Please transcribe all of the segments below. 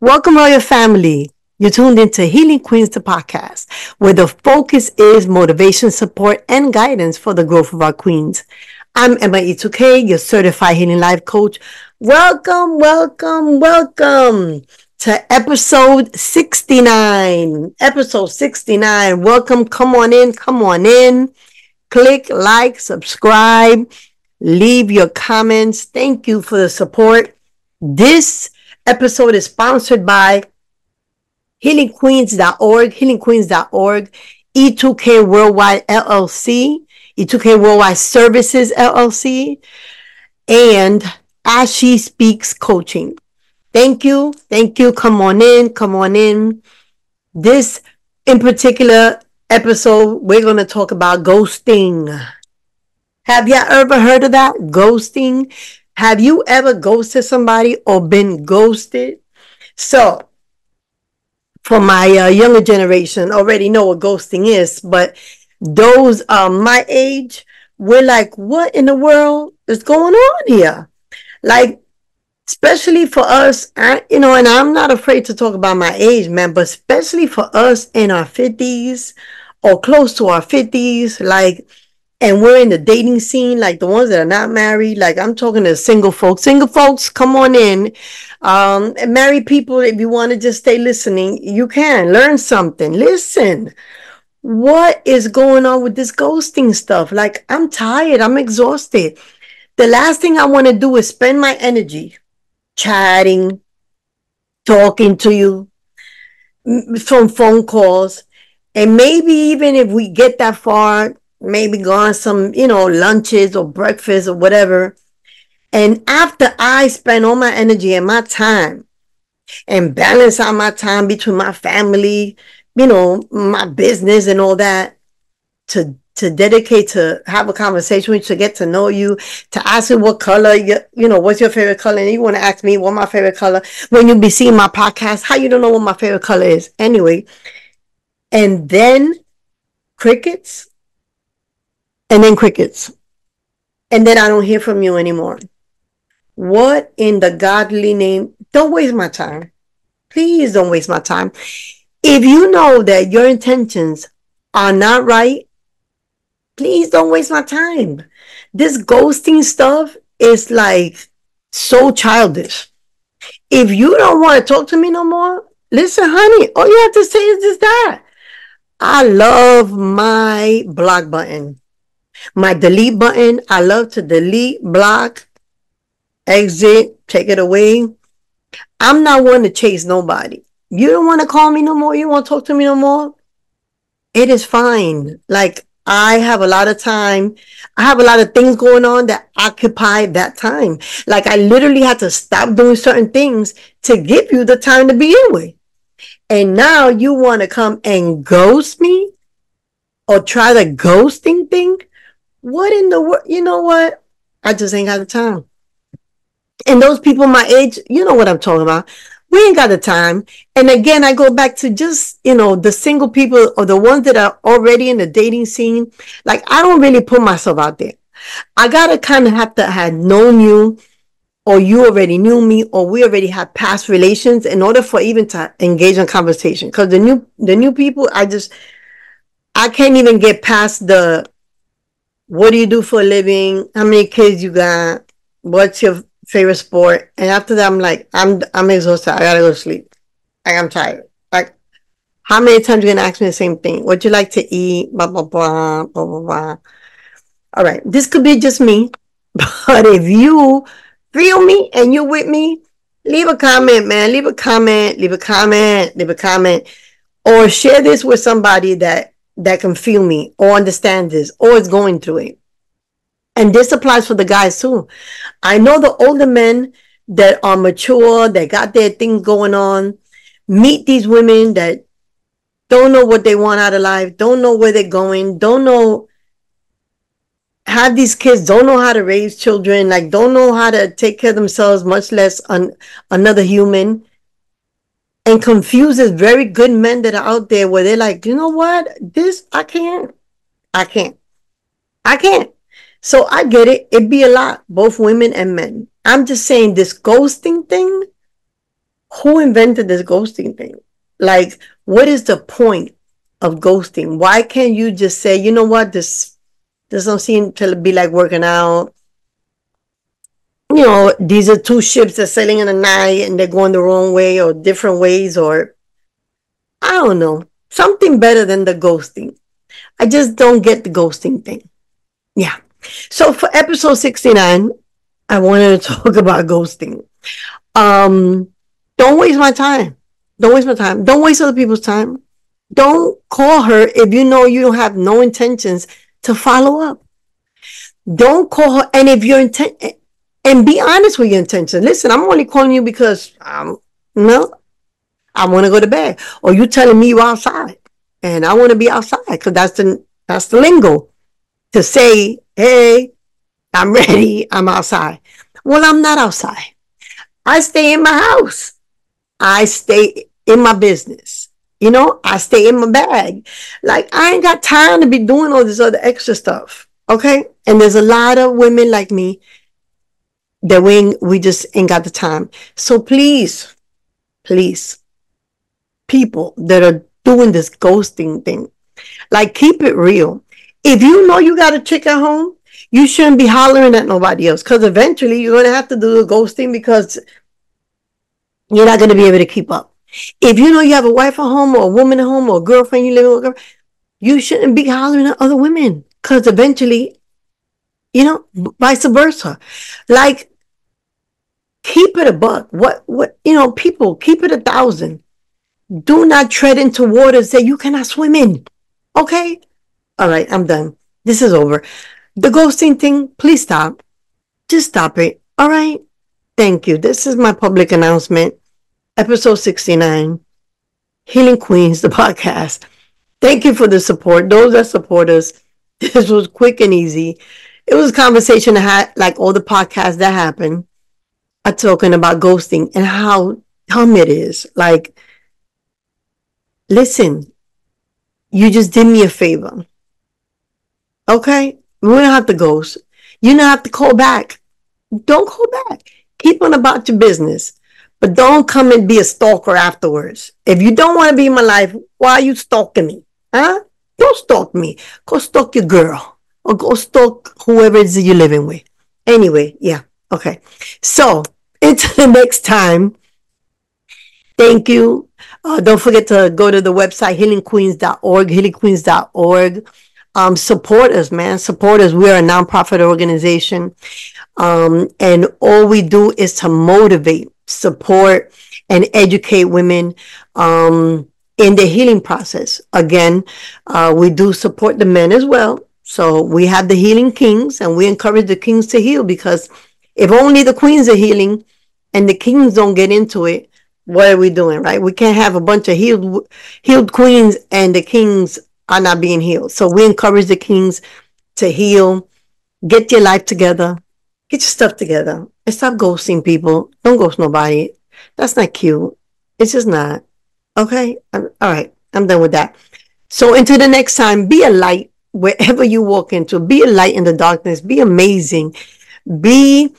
Welcome, Royal Family. You're tuned into Healing Queenz, the podcast, where the focus is motivation, support, and guidance for the growth of our queens. I'm Emma E2K, your certified healing life coach. Welcome, welcome, welcome to episode 69. Episode 69. Welcome. Come on in. Come on in. Click, like, subscribe, leave your comments. Thank you for the support. This episode is sponsored by healingqueens.org, healingqueens.org, E2K Worldwide LLC, E2K Worldwide Services LLC, and As She Speaks Coaching. Thank you. Thank you. Come on in. Come on in. This in particular episode, we're going to talk about ghosting. Have you ever heard of that? Ghosting. Have you ever ghosted somebody or been ghosted? So, for my uh, younger generation, already know what ghosting is, but those um, my age, we're like, what in the world is going on here? Like, especially for us, I, you know, and I'm not afraid to talk about my age, man, but especially for us in our 50s or close to our 50s, like, and we're in the dating scene, like the ones that are not married. Like I'm talking to single folks. Single folks, come on in. Um, married people, if you want to just stay listening, you can learn something. Listen, what is going on with this ghosting stuff? Like I'm tired. I'm exhausted. The last thing I want to do is spend my energy chatting, talking to you from phone calls. And maybe even if we get that far, maybe go on some, you know, lunches or breakfast or whatever. And after I spend all my energy and my time and balance out my time between my family, you know, my business and all that to to dedicate to have a conversation with you, to get to know you, to ask you what color you, you know, what's your favorite color? And you want to ask me what my favorite color when you be seeing my podcast, how you don't know what my favorite color is. Anyway. And then crickets and then crickets. And then I don't hear from you anymore. What in the godly name? Don't waste my time. Please don't waste my time. If you know that your intentions are not right, please don't waste my time. This ghosting stuff is like so childish. If you don't want to talk to me no more, listen, honey, all you have to say is just that. I love my block button. My delete button, I love to delete, block, exit, take it away. I'm not one to chase nobody. You don't want to call me no more. You want to talk to me no more. It is fine. Like I have a lot of time. I have a lot of things going on that occupy that time. Like I literally had to stop doing certain things to give you the time to be in with. And now you want to come and ghost me or try the ghosting thing? What in the world? You know what? I just ain't got the time. And those people my age, you know what I'm talking about. We ain't got the time. And again, I go back to just, you know, the single people or the ones that are already in the dating scene. Like, I don't really put myself out there. I gotta kind of have to have known you or you already knew me or we already had past relations in order for even to engage in conversation. Cause the new, the new people, I just, I can't even get past the what do you do for a living? How many kids you got? What's your favorite sport? And after that, I'm like, I'm I'm exhausted. I gotta go to sleep. Like I'm tired. Like, how many times you gonna ask me the same thing? What you like to eat? Blah blah blah blah blah blah. All right, this could be just me, but if you feel me and you're with me, leave a comment, man. Leave a comment. Leave a comment. Leave a comment, or share this with somebody that that can feel me or understand this or is going through it. And this applies for the guys too. I know the older men that are mature, that got their thing going on, meet these women that don't know what they want out of life, don't know where they're going, don't know have these kids don't know how to raise children like don't know how to take care of themselves much less an, another human and confuses very good men that are out there where they're like, you know what? This, I can't. I can't. I can't. So I get it. It'd be a lot, both women and men. I'm just saying this ghosting thing. Who invented this ghosting thing? Like, what is the point of ghosting? Why can't you just say, you know what, this doesn't seem to be like working out. You know, these are two ships that sailing in the night and they're going the wrong way or different ways, or I don't know, something better than the ghosting. I just don't get the ghosting thing. Yeah. So for episode 69, I wanted to talk about ghosting. Um, don't waste my time. Don't waste my time. Don't waste other people's time. Don't call her if you know you don't have no intentions to follow up. Don't call her. And if your intent, and be honest with your intention. Listen, I'm only calling you because um, no, I want to go to bed. Or you telling me you outside and I want to be outside because that's the that's the lingo to say, hey, I'm ready, I'm outside. Well, I'm not outside. I stay in my house. I stay in my business. You know, I stay in my bag. Like I ain't got time to be doing all this other extra stuff. Okay. And there's a lot of women like me that we, we just ain't got the time. So please, please, people that are doing this ghosting thing, like keep it real. If you know you got a chick at home, you shouldn't be hollering at nobody else because eventually you're going to have to do the ghosting because you're not going to be able to keep up. If you know you have a wife at home or a woman at home or a girlfriend you live with, you shouldn't be hollering at other women because eventually, you know, vice versa. Like, keep it a buck. What, what, you know, people keep it a thousand. Do not tread into waters that you cannot swim in. Okay? All right, I'm done. This is over. The ghosting thing, please stop. Just stop it. All right? Thank you. This is my public announcement episode 69, Healing Queenz, the podcast. Thank you for the support. Those that support us, this was quick and easy. It was a conversation that had like all the podcasts that happen are talking about ghosting and how dumb it is. Like, listen, you just did me a favor. Okay? We don't have to ghost. You don't have to call back. Don't call back. Keep on about your business. But don't come and be a stalker afterwards. If you don't want to be in my life, why are you stalking me? Huh? Don't stalk me. Go stalk your girl or go stalk whoever it is you're living with. Anyway, yeah. Okay. So until the next time, thank you. Uh, don't forget to go to the website healingqueens.org, healingqueens.org. Um, support us, man. Support us. We are a nonprofit organization. Um, and all we do is to motivate support and educate women um, in the healing process. Again, uh, we do support the men as well. So we have the healing kings and we encourage the kings to heal because if only the queens are healing and the kings don't get into it, what are we doing, right? We can't have a bunch of healed healed queens and the kings are not being healed. So we encourage the kings to heal, get your life together, get your stuff together, and stop ghosting people. Don't ghost nobody. That's not cute. It's just not. Okay? I'm, all right. I'm done with that. So until the next time, be a light wherever you walk into. Be a light in the darkness. Be amazing. Be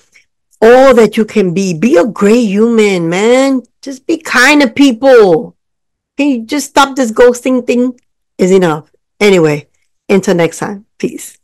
all that you can be. Be a great human, man. Just be kind to people. Can you just stop this ghosting thing? Is enough. Anyway, until next time. Peace.